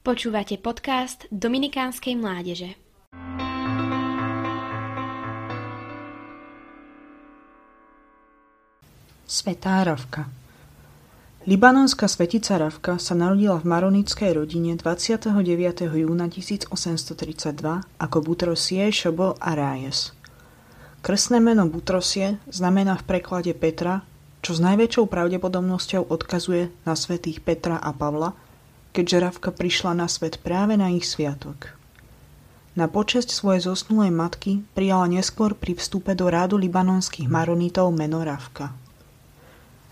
Počúvate podcast Dominikánskej mládeže. Svetá Ravka Libanonská svetica Ravka sa narodila v maronickej rodine 29. júna 1832 ako Butrosie, Šobo a Rájes. Krstné meno Butrosie znamená v preklade Petra, čo s najväčšou pravdepodobnosťou odkazuje na svetých Petra a Pavla – keďže Ravka prišla na svet práve na ich sviatok. Na počesť svojej zosnulej matky prijala neskôr pri vstupe do rádu libanonských maronitov meno Ravka.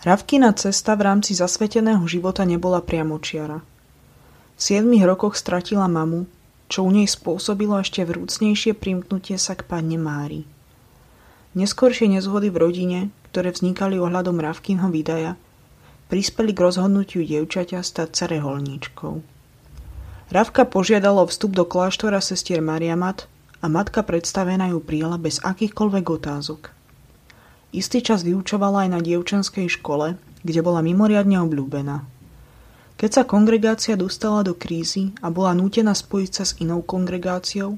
Ravkina cesta v rámci zasveteného života nebola priamočiara. V 7 rokoch stratila mamu, čo u nej spôsobilo ešte vrúcnejšie primknutie sa k panne Mári. Neskôršie nezhody v rodine, ktoré vznikali ohľadom Ravkinho vydaja, prispeli k rozhodnutiu dievčaťa stať sa reholníčkou. Ravka požiadala vstup do kláštora sestier Mariamat a matka predstavená ju prijala bez akýchkoľvek otázok. Istý čas vyučovala aj na dievčanskej škole, kde bola mimoriadne obľúbená. Keď sa kongregácia dostala do krízy a bola nútená spojiť sa s inou kongregáciou,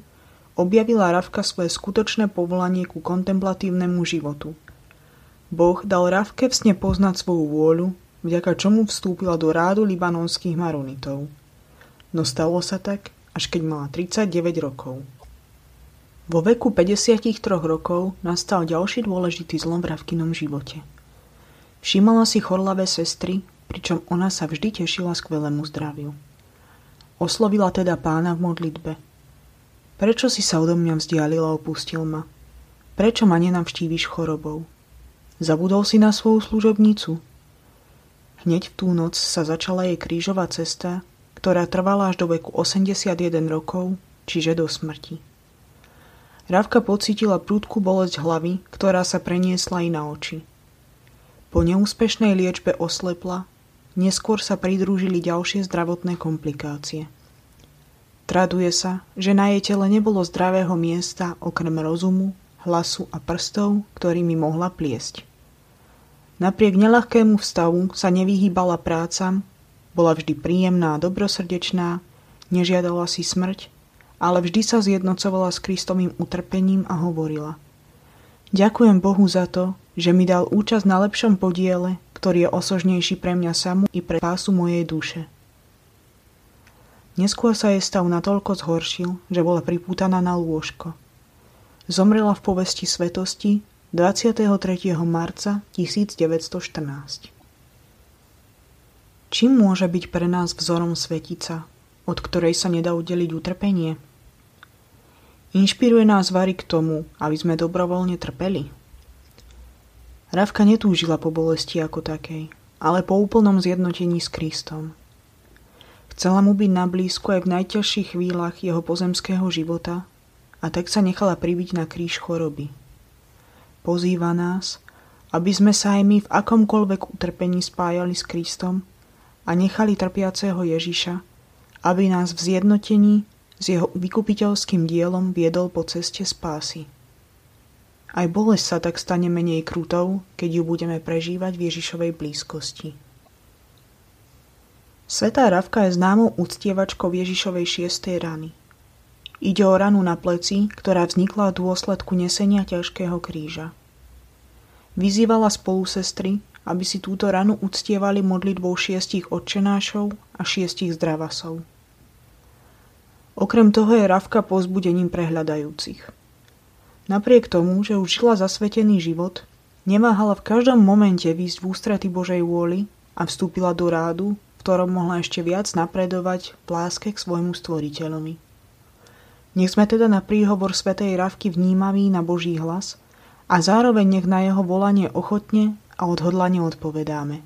objavila Ravka svoje skutočné povolanie ku kontemplatívnemu životu. Boh dal Ravke v sne poznať svoju vôľu vďaka čomu vstúpila do rádu libanonských maronitov. No stalo sa tak, až keď mala 39 rokov. Vo veku 53 rokov nastal ďalší dôležitý zlom v Ravkinom živote. Všímala si chorlavé sestry, pričom ona sa vždy tešila skvelému zdraviu. Oslovila teda pána v modlitbe. Prečo si sa odo mňa vzdialila a opustil ma? Prečo ma nenavštíviš chorobou? Zabudol si na svoju služobnicu? Hneď v tú noc sa začala jej krížová cesta, ktorá trvala až do veku 81 rokov, čiže do smrti. Ravka pocítila prúdku bolesť hlavy, ktorá sa preniesla i na oči. Po neúspešnej liečbe oslepla, neskôr sa pridružili ďalšie zdravotné komplikácie. Traduje sa, že na jej tele nebolo zdravého miesta okrem rozumu, hlasu a prstov, ktorými mohla pliesť. Napriek nelahkému vstavu sa nevyhýbala prácam, bola vždy príjemná a dobrosrdečná, nežiadala si smrť, ale vždy sa zjednocovala s Kristovým utrpením a hovorila Ďakujem Bohu za to, že mi dal účasť na lepšom podiele, ktorý je osožnejší pre mňa samú i pre pásu mojej duše. Neskôr sa jej stav natoľko zhoršil, že bola pripútaná na lôžko. Zomrela v povesti svetosti 23. marca 1914 Čím môže byť pre nás vzorom svetica, od ktorej sa nedá udeliť utrpenie? Inšpiruje nás Vary k tomu, aby sme dobrovoľne trpeli. Ravka netúžila po bolesti ako takej, ale po úplnom zjednotení s Kristom. Chcela mu byť na blízku aj v najťažších chvíľach jeho pozemského života a tak sa nechala pribiť na kríž choroby – Pozýva nás, aby sme sa aj my v akomkoľvek utrpení spájali s Kristom a nechali trpiaceho Ježiša, aby nás v zjednotení s jeho vykupiteľským dielom viedol po ceste spásy. Aj bolesť sa tak stane menej krutou, keď ju budeme prežívať v Ježišovej blízkosti. Svetá Ravka je známou uctievačkou Ježišovej šiestej rany. Ide o ranu na pleci, ktorá vznikla v dôsledku nesenia ťažkého kríža. Vyzývala spolusestry, aby si túto ranu uctievali modlitbou šiestich odčenášov a šiestich zdravasov. Okrem toho je Ravka pozbudením prehľadajúcich. Napriek tomu, že už žila zasvetený život, neváhala v každom momente výjsť v ústrety Božej vôli a vstúpila do rádu, v ktorom mohla ešte viac napredovať v láske k svojmu stvoriteľovi. Nech sme teda na príhovor svätej Ravky vnímaví na Boží hlas a zároveň nech na jeho volanie ochotne a odhodlane odpovedáme.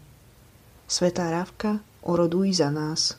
Svetá Ravka, oroduj za nás.